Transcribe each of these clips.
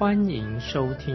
欢迎收听。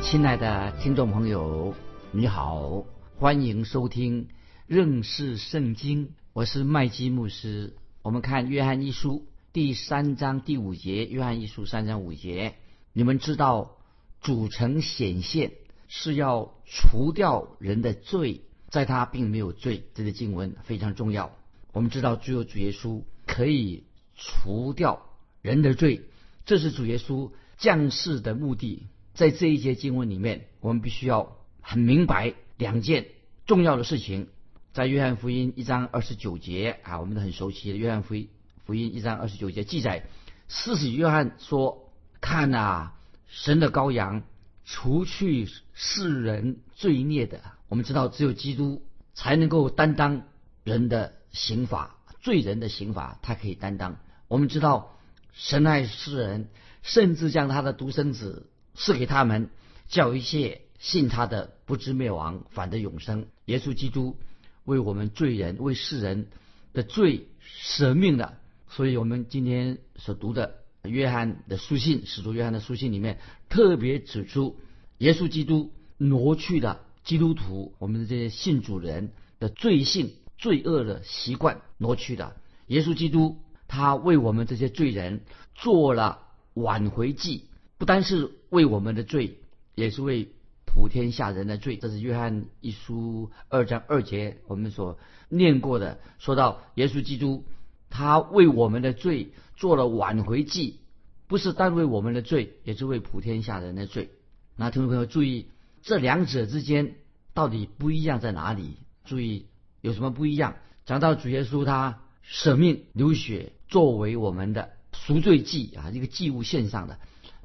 亲爱的听众朋友，你好，欢迎收听认识圣经。我是麦基牧师。我们看约翰一书第三章第五节，约翰一书三章五节，你们知道。主成显现是要除掉人的罪，在他并没有罪。这个经文非常重要。我们知道只有主耶稣可以除掉人的罪，这是主耶稣降世的目的。在这一节经文里面，我们必须要很明白两件重要的事情。在约翰福音一章二十九节啊，我们都很熟悉的约翰福音福音一章二十九节记载，四使约翰说：“看啊。”神的羔羊，除去世人罪孽的。我们知道，只有基督才能够担当人的刑罚，罪人的刑罚，他可以担当。我们知道，神爱世人，甚至将他的独生子赐给他们，叫一切信他的不知灭亡，反得永生。耶稣基督为我们罪人，为世人的罪舍命了。所以我们今天所读的。约翰的书信，使徒约翰的书信里面特别指出，耶稣基督挪去了基督徒我们的这些信主人的罪性、罪恶的习惯，挪去的。耶稣基督他为我们这些罪人做了挽回祭，不单是为我们的罪，也是为普天下人的罪。这是约翰一书二章二节我们所念过的，说到耶稣基督他为我们的罪。做了挽回祭，不是单为我们的罪，也是为普天下人的罪。那听众朋友注意，这两者之间到底不一样在哪里？注意有什么不一样？讲到主耶稣他舍命流血作为我们的赎罪祭啊，一个祭物献上的，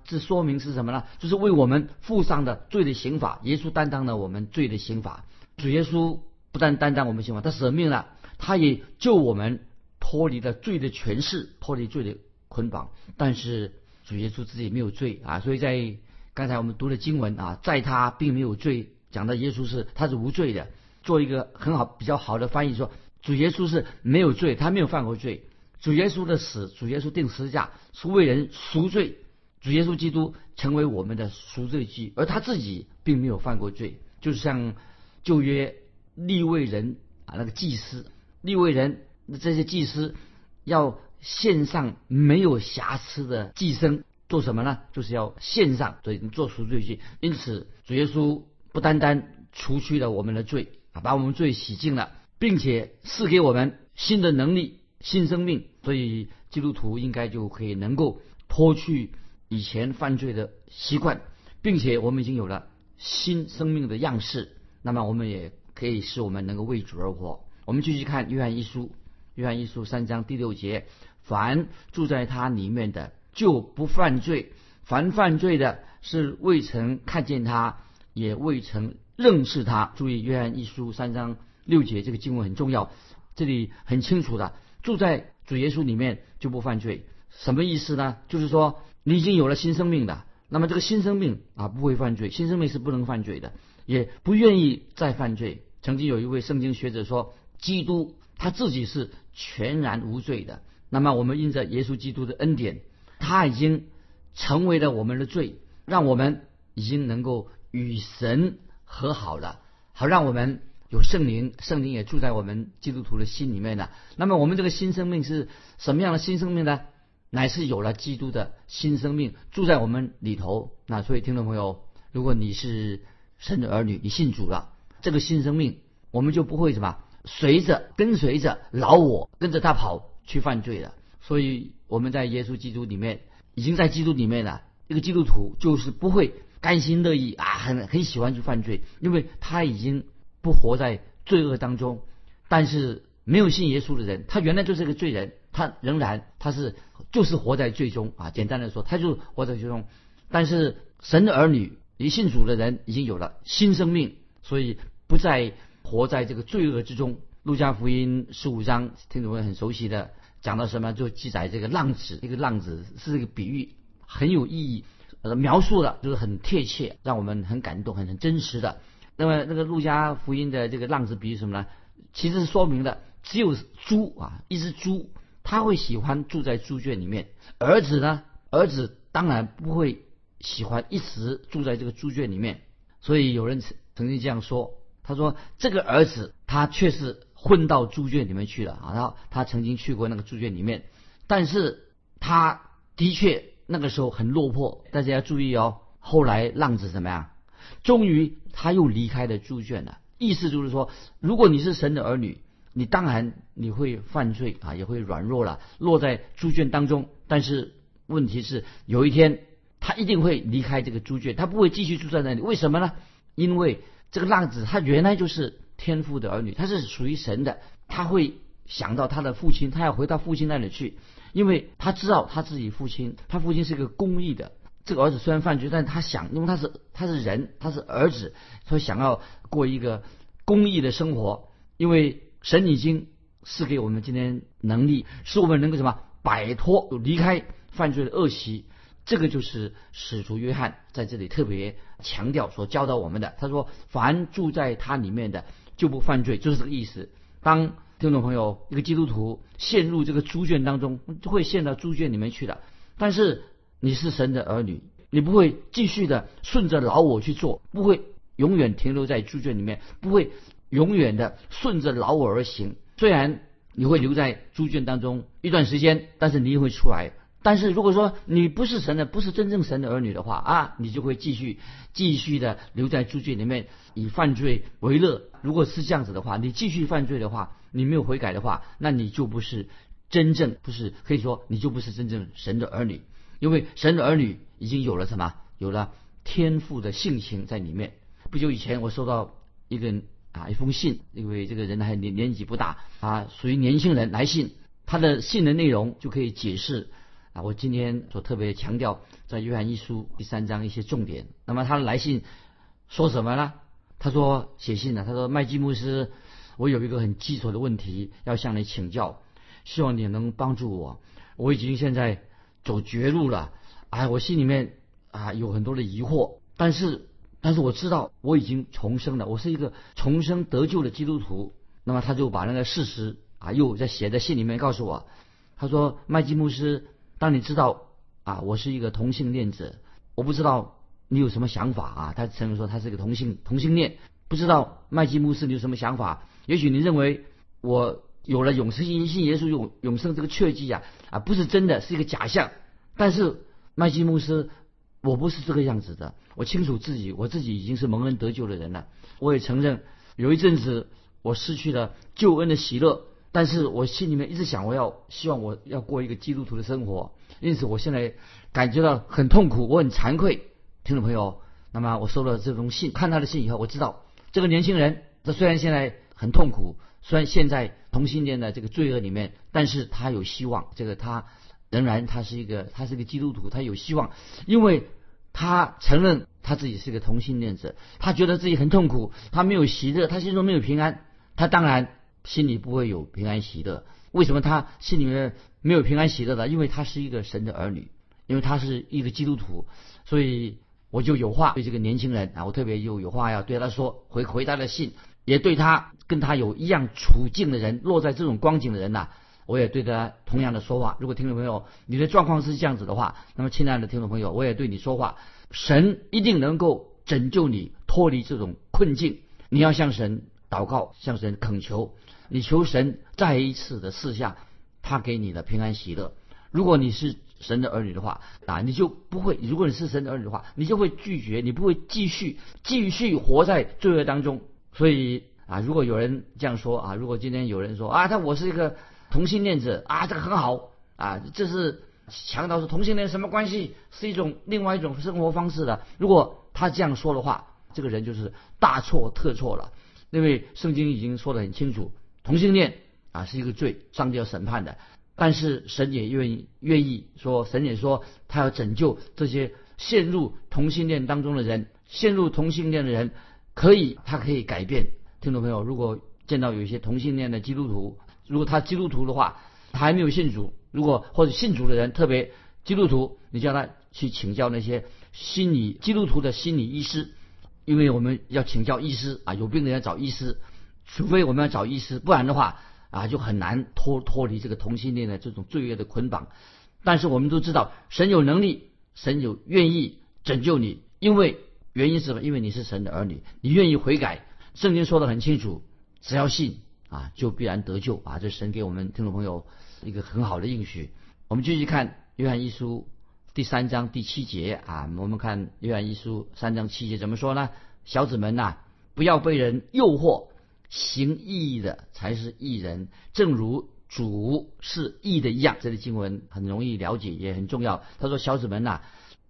这说明是什么呢？就是为我们负上的罪的刑罚。耶稣担当了我们罪的刑罚。主耶稣不但担当我们刑罚，他舍命了，他也救我们。脱离了罪的权势，脱离罪的捆绑，但是主耶稣自己没有罪啊，所以在刚才我们读的经文啊，在他并没有罪，讲到耶稣是他是无罪的，做一个很好比较好的翻译说，主耶稣是没有罪，他没有犯过罪，主耶稣的死，主耶稣定十字架是为人赎罪，主耶稣基督成为我们的赎罪祭，而他自己并没有犯过罪，就像旧约立位人啊那个祭司立位人。这些祭司要献上没有瑕疵的祭牲，做什么呢？就是要献上，所以做赎罪祭。因此，主耶稣不单单除去了我们的罪啊，把我们罪洗净了，并且赐给我们新的能力、新生命。所以，基督徒应该就可以能够脱去以前犯罪的习惯，并且我们已经有了新生命的样式。那么，我们也可以使我们能够为主而活。我们继续看约翰一书。约翰一书三章第六节：凡住在他里面的，就不犯罪；凡犯罪的，是未曾看见他，也未曾认识他。注意，约翰一书三章六节这个经文很重要，这里很清楚的，住在主耶稣里面就不犯罪。什么意思呢？就是说，你已经有了新生命的，那么这个新生命啊，不会犯罪。新生命是不能犯罪的，也不愿意再犯罪。曾经有一位圣经学者说，基督。他自己是全然无罪的。那么我们因着耶稣基督的恩典，他已经成为了我们的罪，让我们已经能够与神和好了，好让我们有圣灵，圣灵也住在我们基督徒的心里面了。那么我们这个新生命是什么样的新生命呢？乃是有了基督的新生命住在我们里头。那所以听众朋友，如果你是神的儿女，你信主了，这个新生命我们就不会什么。随着跟随着老我跟着他跑去犯罪了，所以我们在耶稣基督里面已经在基督里面了。一个基督徒就是不会甘心乐意啊，很很喜欢去犯罪，因为他已经不活在罪恶当中。但是没有信耶稣的人，他原来就是个罪人，他仍然他是就是活在最终啊。简单的说，他就活在最终。但是神的儿女，一信主的人已经有了新生命，所以不再活在这个罪恶之中。路加福音十五章，听众们很熟悉的，讲到什么？就记载这个浪子，一个浪子是一个比喻，很有意义，呃，描述的就是很贴切，让我们很感动，很很真实的。那么那个路加福音的这个浪子比喻什么呢？其实是说明的，只有猪啊，一只猪，他会喜欢住在猪圈里面。儿子呢，儿子当然不会喜欢一直住在这个猪圈里面。所以有人曾曾经这样说，他说这个儿子他确实。混到猪圈里面去了啊！然后他曾经去过那个猪圈里面，但是他的确那个时候很落魄。大家要注意哦，后来浪子怎么样？终于他又离开了猪圈了。意思就是说，如果你是神的儿女，你当然你会犯罪啊，也会软弱了，落在猪圈当中。但是问题是，有一天他一定会离开这个猪圈，他不会继续住在那里。为什么呢？因为这个浪子他原来就是。天父的儿女，他是属于神的，他会想到他的父亲，他要回到父亲那里去，因为他知道他自己父亲，他父亲是一个公义的。这个儿子虽然犯罪，但他想，因为他是他是人，他是儿子，所以想要过一个公义的生活。因为神已经赐给我们今天能力，使我们能够什么摆脱、离开犯罪的恶习。这个就是使徒约翰在这里特别强调所教导我们的。他说：“凡住在他里面的。”就不犯罪，就是这个意思。当听众朋友一个基督徒陷入这个猪圈当中，就会陷到猪圈里面去的。但是你是神的儿女，你不会继续的顺着老我去做，不会永远停留在猪圈里面，不会永远的顺着老我而行。虽然你会留在猪圈当中一段时间，但是你也会出来。但是如果说你不是神的，不是真正神的儿女的话啊，你就会继续继续的留在猪圈里面，以犯罪为乐。如果是这样子的话，你继续犯罪的话，你没有悔改的话，那你就不是真正不是可以说你就不是真正神的儿女，因为神的儿女已经有了什么？有了天赋的性情在里面。不久以前我收到一个啊一封信，因为这个人还年年纪不大啊，属于年轻人来信，他的信的内容就可以解释。啊，我今天所特别强调在约翰一书第三章一些重点。那么他的来信说什么呢？他说写信呢，他说麦基牧师，我有一个很基础的问题要向你请教，希望你能帮助我。我已经现在走绝路了，哎，我心里面啊有很多的疑惑，但是但是我知道我已经重生了，我是一个重生得救的基督徒。那么他就把那个事实啊又在写在信里面告诉我，他说麦基牧师。当你知道啊，我是一个同性恋者，我不知道你有什么想法啊。他承认说他是个同性同性恋，不知道麦基牧师你有什么想法？也许你认为我有了永生信信耶稣永永生这个确迹啊啊不是真的，是一个假象。但是麦基牧师，我不是这个样子的，我清楚自己，我自己已经是蒙恩得救的人了。我也承认有一阵子我失去了救恩的喜乐。但是我心里面一直想，我要希望我要过一个基督徒的生活，因此我现在感觉到很痛苦，我很惭愧。听众朋友，那么我收了这封信，看他的信以后，我知道这个年轻人，他虽然现在很痛苦，虽然现在同性恋的这个罪恶里面，但是他有希望。这个他仍然他是一个他是个基督徒，他有希望，因为他承认他自己是个同性恋者，他觉得自己很痛苦，他没有喜乐，他心中没有平安，他当然。心里不会有平安喜乐，为什么他心里面没有平安喜乐的？因为他是一个神的儿女，因为他是一个基督徒，所以我就有话对这个年轻人啊，我特别有有话要对他说，回回他的信，也对他跟他有一样处境的人，落在这种光景的人呐，我也对他同样的说话。如果听众朋友你的状况是这样子的话，那么亲爱的听众朋友，我也对你说话，神一定能够拯救你脱离这种困境，你要向神祷告，向神恳求。你求神再一次的试下，他给你的平安喜乐。如果你是神的儿女的话啊，你就不会；如果你是神的儿女的话，你就会拒绝，你不会继续继续活在罪恶当中。所以啊，如果有人这样说啊，如果今天有人说啊，他我是一个同性恋者啊，这个很好啊，这是强调是同性恋什么关系？是一种另外一种生活方式的。如果他这样说的话，这个人就是大错特错了，因为圣经已经说得很清楚。同性恋啊是一个罪，上帝要审判的。但是神也愿意愿意说，神也说他要拯救这些陷入同性恋当中的人，陷入同性恋的人可以，他可以改变。听众朋友，如果见到有一些同性恋的基督徒，如果他基督徒的话，他还没有信主，如果或者信主的人特别基督徒，你叫他去请教那些心理基督徒的心理医师，因为我们要请教医师啊，有病的人找医师，除非我们要找医师，不然的话。啊，就很难脱脱离这个同性恋的这种罪恶的捆绑。但是我们都知道，神有能力，神有愿意拯救你，因为原因是什么？因为你是神的儿女，你愿意悔改。圣经说的很清楚，只要信啊，就必然得救啊！这神给我们听众朋友一个很好的应许。我们继续看约翰一书第三章第七节啊，我们看约翰一书三章七节怎么说呢？小子们呐，不要被人诱惑。行义的才是义人，正如主是义的一样。这里经文很容易了解，也很重要。他说：“小子们呐，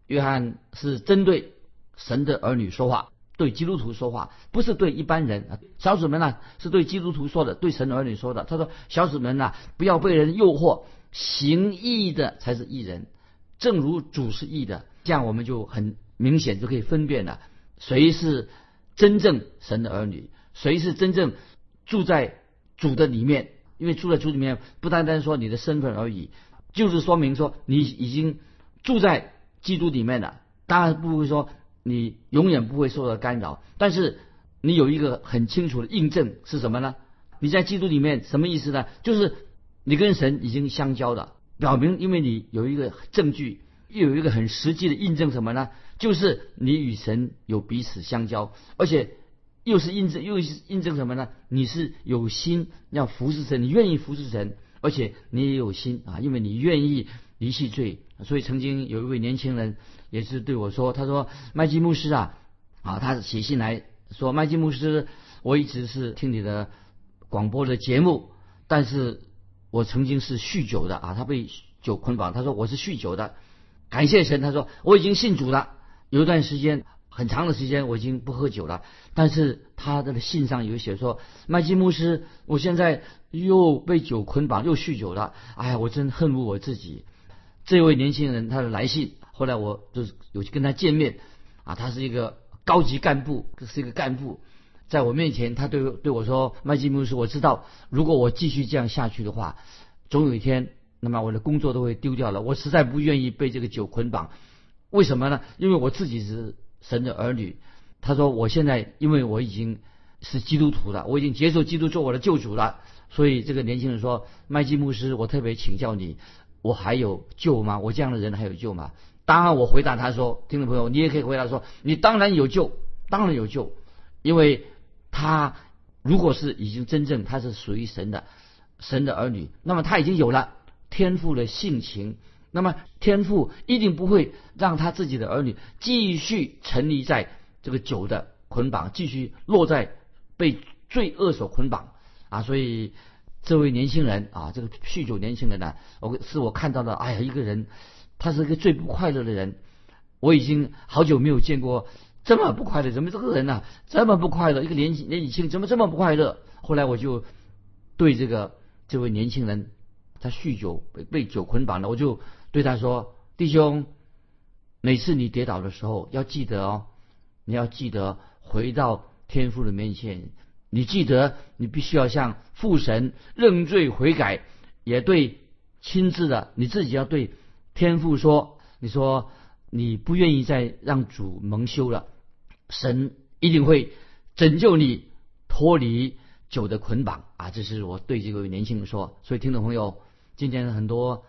约翰是针对神的儿女说话，对基督徒说话，不是对一般人。小子们呐，是对基督徒说的，对神的儿女说的。他说：小子们呐，不要被人诱惑，行义的才是义人，正如主是义的。这样我们就很明显就可以分辨了，谁是真正神的儿女。”谁是真正住在主的里面？因为住在主里面，不单单说你的身份而已，就是说明说你已经住在基督里面了。当然不会说你永远不会受到干扰，但是你有一个很清楚的印证是什么呢？你在基督里面什么意思呢？就是你跟神已经相交了，表明因为你有一个证据，又有一个很实际的印证什么呢？就是你与神有彼此相交，而且。又是印证，又是印证什么呢？你是有心要服侍神，你愿意服侍神，而且你也有心啊，因为你愿意离弃罪。所以曾经有一位年轻人也是对我说：“他说麦基牧师啊，啊，他写信来说，麦基牧师，我一直是听你的广播的节目，但是我曾经是酗酒的啊，他被酒捆绑。他说我是酗酒的，感谢神，他说我已经信主了，有一段时间。”很长的时间我已经不喝酒了，但是他的信上有写说，麦基牧师，我现在又被酒捆绑，又酗酒了。哎呀，我真恨不我自己。这位年轻人他的来信，后来我就是有去跟他见面，啊，他是一个高级干部，是一个干部，在我面前，他对对我说，麦基牧师，我知道，如果我继续这样下去的话，总有一天，那么我的工作都会丢掉了。我实在不愿意被这个酒捆绑，为什么呢？因为我自己是。神的儿女，他说：“我现在因为我已经是基督徒了，我已经接受基督做我的救主了。所以这个年轻人说，麦基牧师，我特别请教你，我还有救吗？我这样的人还有救吗？当然，我回答他说，听众朋友，你也可以回答说，你当然有救，当然有救，因为他如果是已经真正他是属于神的神的儿女，那么他已经有了天赋的性情。”那么天父一定不会让他自己的儿女继续沉溺在这个酒的捆绑，继续落在被罪恶所捆绑啊！所以这位年轻人啊，这个酗酒年轻人呢，我是我看到的，哎呀，一个人他是一个最不快乐的人。我已经好久没有见过这么不快乐，怎么这个人呢这么不快乐？一个年轻年轻怎么这么不快乐？后来我就对这个这位年轻人，他酗酒被被酒捆绑了，我就。对他说：“弟兄，每次你跌倒的时候，要记得哦，你要记得回到天父的面前。你记得，你必须要向父神认罪悔改，也对亲自的你自己要对天父说：你说你不愿意再让主蒙羞了，神一定会拯救你脱离酒的捆绑啊！这是我对这位年轻人说。所以，听众朋友，今天很多。”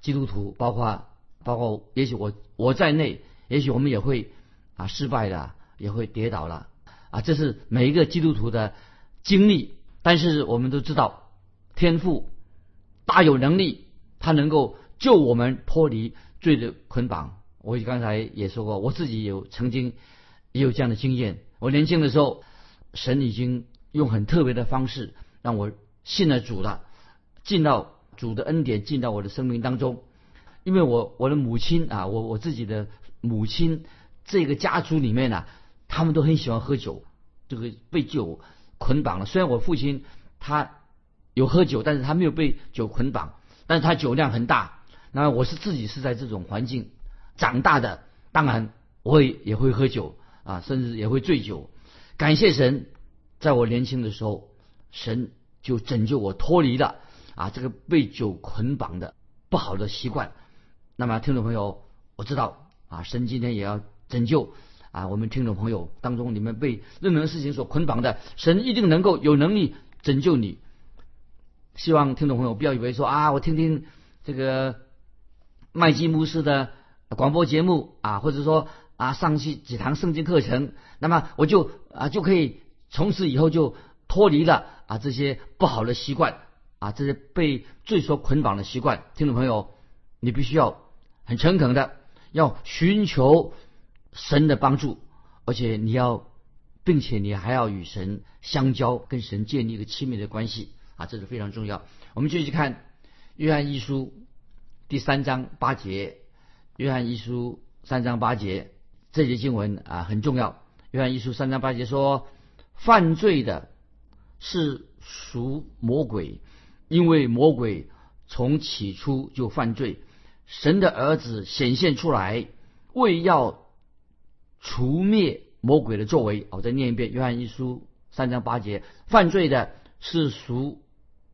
基督徒，包括包括，也许我我在内，也许我们也会啊失败的，也会跌倒了啊，这是每一个基督徒的经历。但是我们都知道，天父大有能力，他能够救我们脱离罪的捆绑。我刚才也说过，我自己有曾经也有这样的经验。我年轻的时候，神已经用很特别的方式让我信了主了，进到。主的恩典进到我的生命当中，因为我我的母亲啊，我我自己的母亲这个家族里面呢，他们都很喜欢喝酒，这个被酒捆绑了。虽然我父亲他有喝酒，但是他没有被酒捆绑。但是他酒量很大。那我是自己是在这种环境长大的，当然我也也会喝酒啊，甚至也会醉酒。感谢神，在我年轻的时候，神就拯救我脱离了啊这个被酒捆绑的不好的习惯。那么听众朋友，我知道啊，神今天也要拯救啊我们听众朋友当中你们被任何事情所捆绑的，神一定能够有能力拯救你。希望听众朋友不要以为说啊，我听听这个。麦基牧师的广播节目啊，或者说啊上去几堂圣经课程，那么我就啊就可以从此以后就脱离了啊这些不好的习惯啊这些被罪所捆绑的习惯。听众朋友，你必须要很诚恳的要寻求神的帮助，而且你要，并且你还要与神相交，跟神建立一个亲密的关系啊，这是非常重要。我们继续看约翰一书。第三章八节，约翰一书三章八节，这节经文啊很重要。约翰一书三章八节说，犯罪的是属魔鬼，因为魔鬼从起初就犯罪。神的儿子显现出来，为要除灭魔鬼的作为。我再念一遍，约翰一书三章八节，犯罪的是属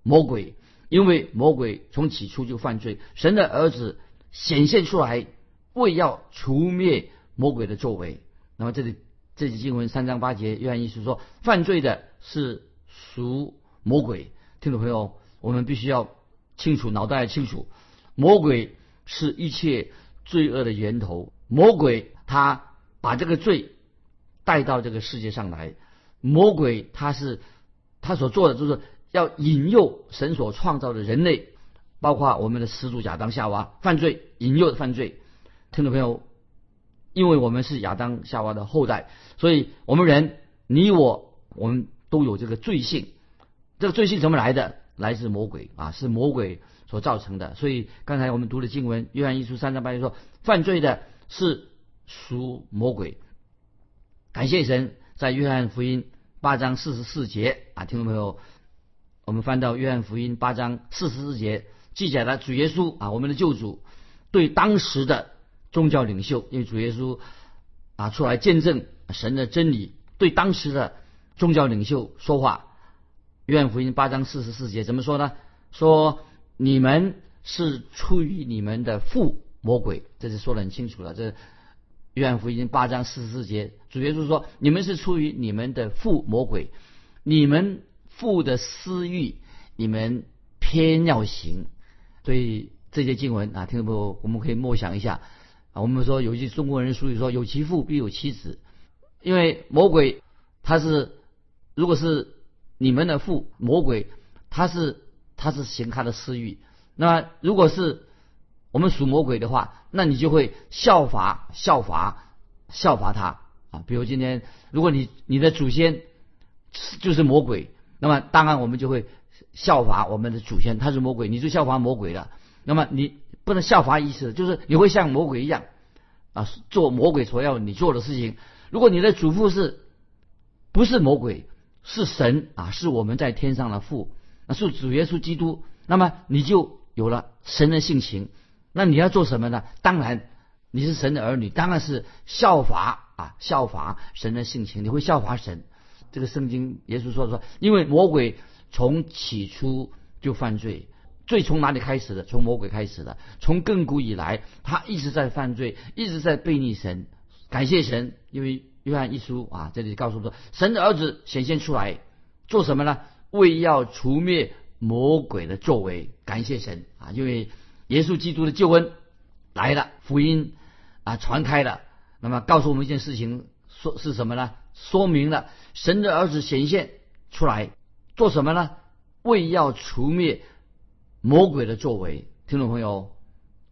魔鬼。因为魔鬼从起初就犯罪，神的儿子显现出来，为要除灭魔鬼的作为。那么这里这节经文三章八节，约翰一书说，犯罪的是属魔鬼。听众朋友，我们必须要清楚，脑袋清楚，魔鬼是一切罪恶的源头。魔鬼他把这个罪带到这个世界上来，魔鬼他是他所做的就是。要引诱神所创造的人类，包括我们的始祖亚当夏娃犯罪，引诱的犯罪。听众朋友，因为我们是亚当夏娃的后代，所以我们人，你我，我们都有这个罪性。这个罪性怎么来的？来自魔鬼啊，是魔鬼所造成的。所以刚才我们读的经文《约翰一书》三章八节说，犯罪的是属魔鬼。感谢神，在约翰福音八章四十四节啊，听众朋友。我们翻到约翰福音八章四十四节，记载了主耶稣啊，我们的救主对当时的宗教领袖，因为主耶稣啊出来见证神的真理，对当时的宗教领袖说话。约翰福音八章四十四节怎么说呢？说你们是出于你们的父魔鬼，这是说的很清楚了。这约翰福音八章四十四节，主耶稣说你们是出于你们的父魔鬼，你们。父的私欲，你们偏要行，所以这些经文啊，听众朋友，我们可以默想一下啊。我们说有一句中国人俗语说：“有其父必有其子。”因为魔鬼他是，如果是你们的父魔鬼，他是他是行他的私欲。那如果是我们属魔鬼的话，那你就会效法效法效法他啊。比如今天，如果你你的祖先就是魔鬼。那么当然我们就会效法我们的祖先，他是魔鬼，你就效法魔鬼了。那么你不能效法意思，就是你会像魔鬼一样啊，做魔鬼所要你做的事情。如果你的祖父是不是魔鬼，是神啊，是我们在天上的父，那是主耶稣基督，那么你就有了神的性情。那你要做什么呢？当然你是神的儿女，当然是效法啊，效法神的性情，你会效法神。这个圣经，耶稣说说，因为魔鬼从起初就犯罪，罪从哪里开始的？从魔鬼开始的。从亘古以来，他一直在犯罪，一直在背逆神。感谢神，因为约翰一书啊，这里告诉说，神的儿子显现出来，做什么呢？为要除灭魔鬼的作为。感谢神啊，因为耶稣基督的救恩来了，福音啊传开了，那么告诉我们一件事情，说是什么呢？说明了神的儿子显现出来做什么呢？为要除灭魔鬼的作为。听众朋友，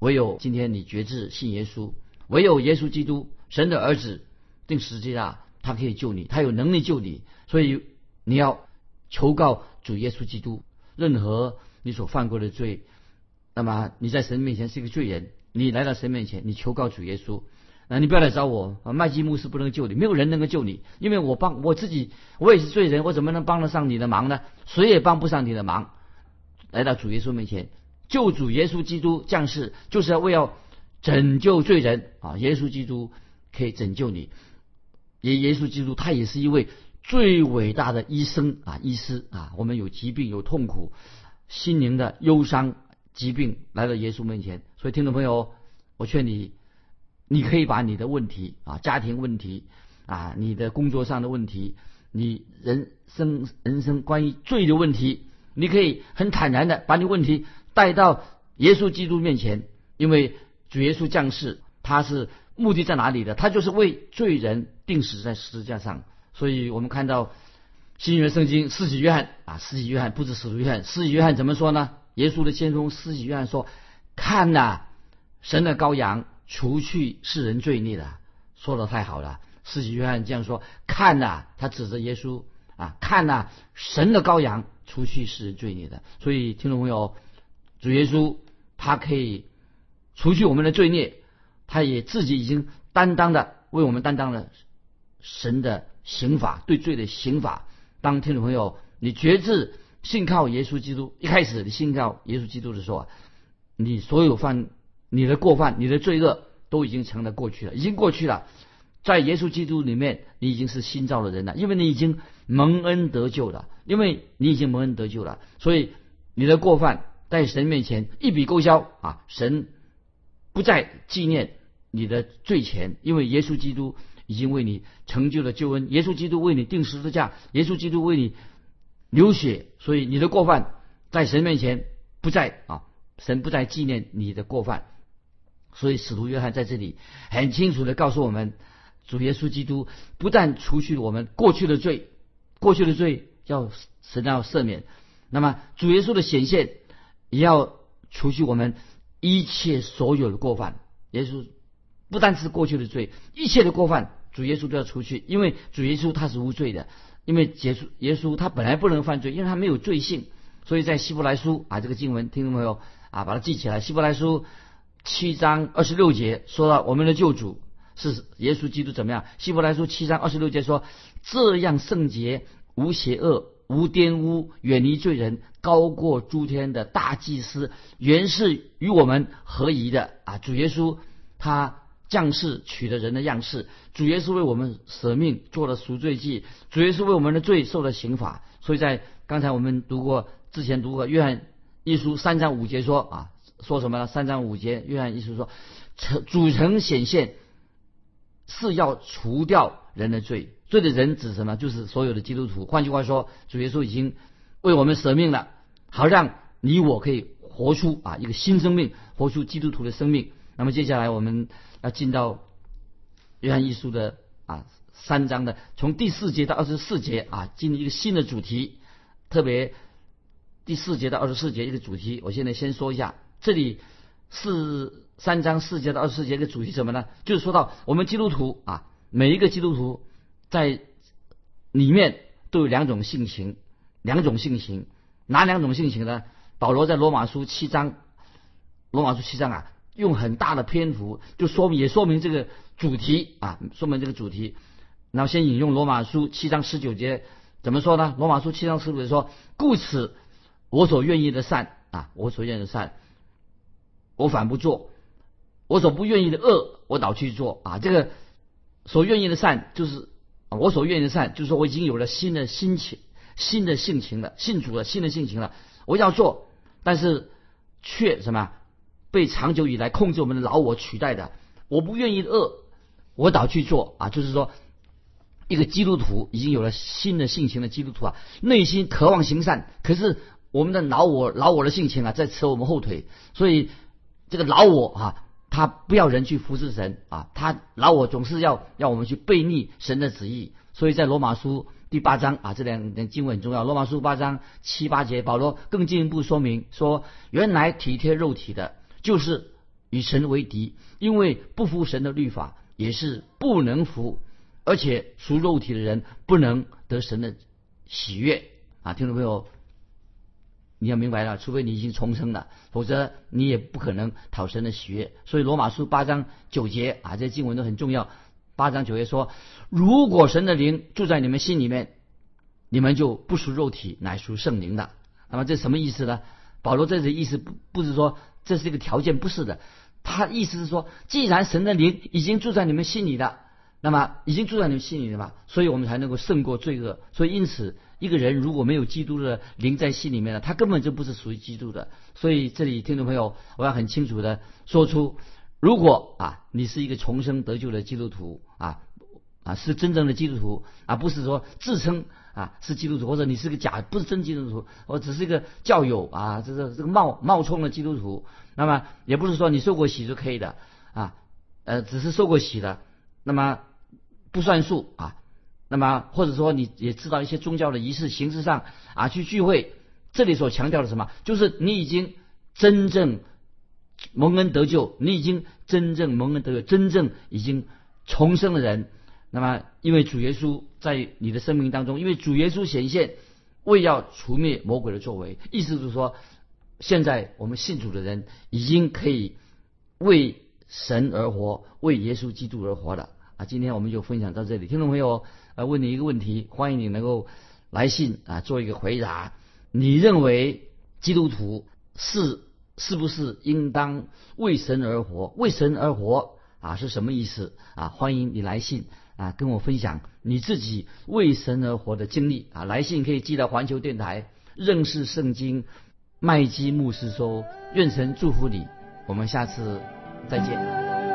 唯有今天你觉知信耶稣，唯有耶稣基督神的儿子定十字架，他可以救你，他有能力救你。所以你要求告主耶稣基督，任何你所犯过的罪，那么你在神面前是一个罪人，你来到神面前，你求告主耶稣。那，你不要来找我啊！麦基牧师不能救你，没有人能够救你，因为我帮我自己，我也是罪人，我怎么能帮得上你的忙呢？谁也帮不上你的忙。来到主耶稣面前，救主耶稣基督降世，就是要为要拯救罪人啊！耶稣基督可以拯救你，耶耶稣基督他也是一位最伟大的医生啊，医师啊！我们有疾病有痛苦，心灵的忧伤疾病来到耶稣面前，所以听众朋友，我劝你，你可以把你的问题啊，家庭问题啊，你的工作上的问题，你人生人生关于罪的问题，你可以很坦然的把你问题。带到耶稣基督面前，因为主耶稣降世，他是目的在哪里的？他就是为罪人定死在十字架上。所以我们看到新约圣经，施洗约翰啊，施洗约翰不止使徒约翰，施洗约翰怎么说呢？耶稣的先锋施洗约翰说：“看呐，神的羔羊，除去世人罪孽的。”说的太好了，施洗约翰这样说：“看呐，他指着耶稣啊，看呐，神的羔羊，除去世人罪孽的。”所以听众朋友。主耶稣，他可以除去我们的罪孽，他也自己已经担当的为我们担当了神的刑罚，对罪的刑罚。当听众朋友，你决志信靠耶稣基督，一开始你信靠耶稣基督的时候啊，你所有犯你的过犯、你的罪恶都已经成了过去了，已经过去了。在耶稣基督里面，你已经是新造的人了，因为你已经蒙恩得救了，因为你已经蒙恩得救了，所以你的过犯。在神面前一笔勾销啊！神不再纪念你的罪钱，因为耶稣基督已经为你成就了救恩。耶稣基督为你定十字架，耶稣基督为你流血，所以你的过犯在神面前不再啊！神不再纪念你的过犯。所以使徒约翰在这里很清楚的告诉我们：主耶稣基督不但除去我们过去的罪，过去的罪要神要赦免。那么主耶稣的显现。也要除去我们一切所有的过犯。耶稣不单是过去的罪，一切的过犯，主耶稣都要除去。因为主耶稣他是无罪的，因为耶稣耶稣他本来不能犯罪，因为他没有罪性。所以在希伯来书啊，这个经文听懂没有啊？把它记起来。希伯来书七章二十六节说到我们的救主是耶稣基督怎么样？希伯来书七章二十六节说：这样圣洁无邪恶。无玷污，远离罪人，高过诸天的大祭司，原是与我们合宜的啊！主耶稣他降世取了人的样式，主耶稣为我们舍命做了赎罪祭，主耶稣为我们的罪受了刑罚。所以在刚才我们读过之前读过约翰一书三章五节说啊，说什么呢？三章五节约翰一书说，成主成显现是要除掉人的罪。罪的人指什么？就是所有的基督徒。换句话说，主耶稣已经为我们舍命了，好让你我可以活出啊一个新生命，活出基督徒的生命。那么接下来我们要进到约翰一书的啊三章的，从第四节到二十四节啊，进入一个新的主题。特别第四节到二十四节一个主题，我现在先说一下。这里四三章四节到二十四节的主题什么呢？就是说到我们基督徒啊，每一个基督徒。在里面都有两种性情，两种性情，哪两种性情呢？保罗在罗马书七章，罗马书七章啊，用很大的篇幅就说明，也说明这个主题啊，说明这个主题。然后先引用罗马书七章十九节怎么说呢？罗马书七章十九节说：“故此，我所愿意的善啊，我所愿意的善，我反不做；我所不愿意的恶，我倒去做啊。这个所愿意的善就是。”我所愿意的善，就是说我已经有了新的心情、新的性情了，信主了，新的性情了。我要做，但是却什么被长久以来控制我们的老我取代的。我不愿意的恶，我倒去做啊！就是说，一个基督徒已经有了新的性情的基督徒啊，内心渴望行善，可是我们的老我、老我的性情啊，在扯我们后腿。所以这个老我啊。他不要人去服侍神啊，他老我总是要要我们去背逆神的旨意，所以在罗马书第八章啊，这两点经文很重要。罗马书八章七八节，保罗更进一步说明说，原来体贴肉体的，就是与神为敌，因为不服神的律法，也是不能服，而且属肉体的人不能得神的喜悦啊，听众朋友。你要明白了，除非你已经重生了，否则你也不可能讨神的喜悦。所以罗马书八章九节啊，这经文都很重要。八章九节说：“如果神的灵住在你们心里面，你们就不属肉体，乃属圣灵的。”那么这什么意思呢？保罗这里的意思不不是说这是一个条件，不是的。他意思是说，既然神的灵已经住在你们心里了，那么已经住在你们心里了嘛，所以我们才能够胜过罪恶。所以因此，一个人如果没有基督的灵在心里面了，他根本就不是属于基督的。所以这里听众朋友，我要很清楚的说出，如果啊你是一个重生得救的基督徒啊啊是真正的基督徒啊，不是说自称啊是基督徒，或者你是个假不是真基督徒，我只是一个教友啊，这是这个冒冒充的基督徒。那么也不是说你受过洗就可以的啊，呃，只是受过洗的，那么不算数啊。那么或者说你也知道一些宗教的仪式形式上啊去聚会，这里所强调的什么？就是你已经真正蒙恩得救，你已经真正蒙恩得救，真正已经重生的人。那么因为主耶稣在你的生命当中，因为主耶稣显现，为要除灭魔鬼的作为，意思就是说。现在我们信主的人已经可以为神而活，为耶稣基督而活了啊！今天我们就分享到这里，听众朋友，呃，问你一个问题，欢迎你能够来信啊，做一个回答。你认为基督徒是是不是应当为神而活？为神而活啊，是什么意思啊？欢迎你来信啊，跟我分享你自己为神而活的经历啊！来信可以寄到环球电台，认识圣经。麦基牧师说：“愿神祝福你，我们下次再见。”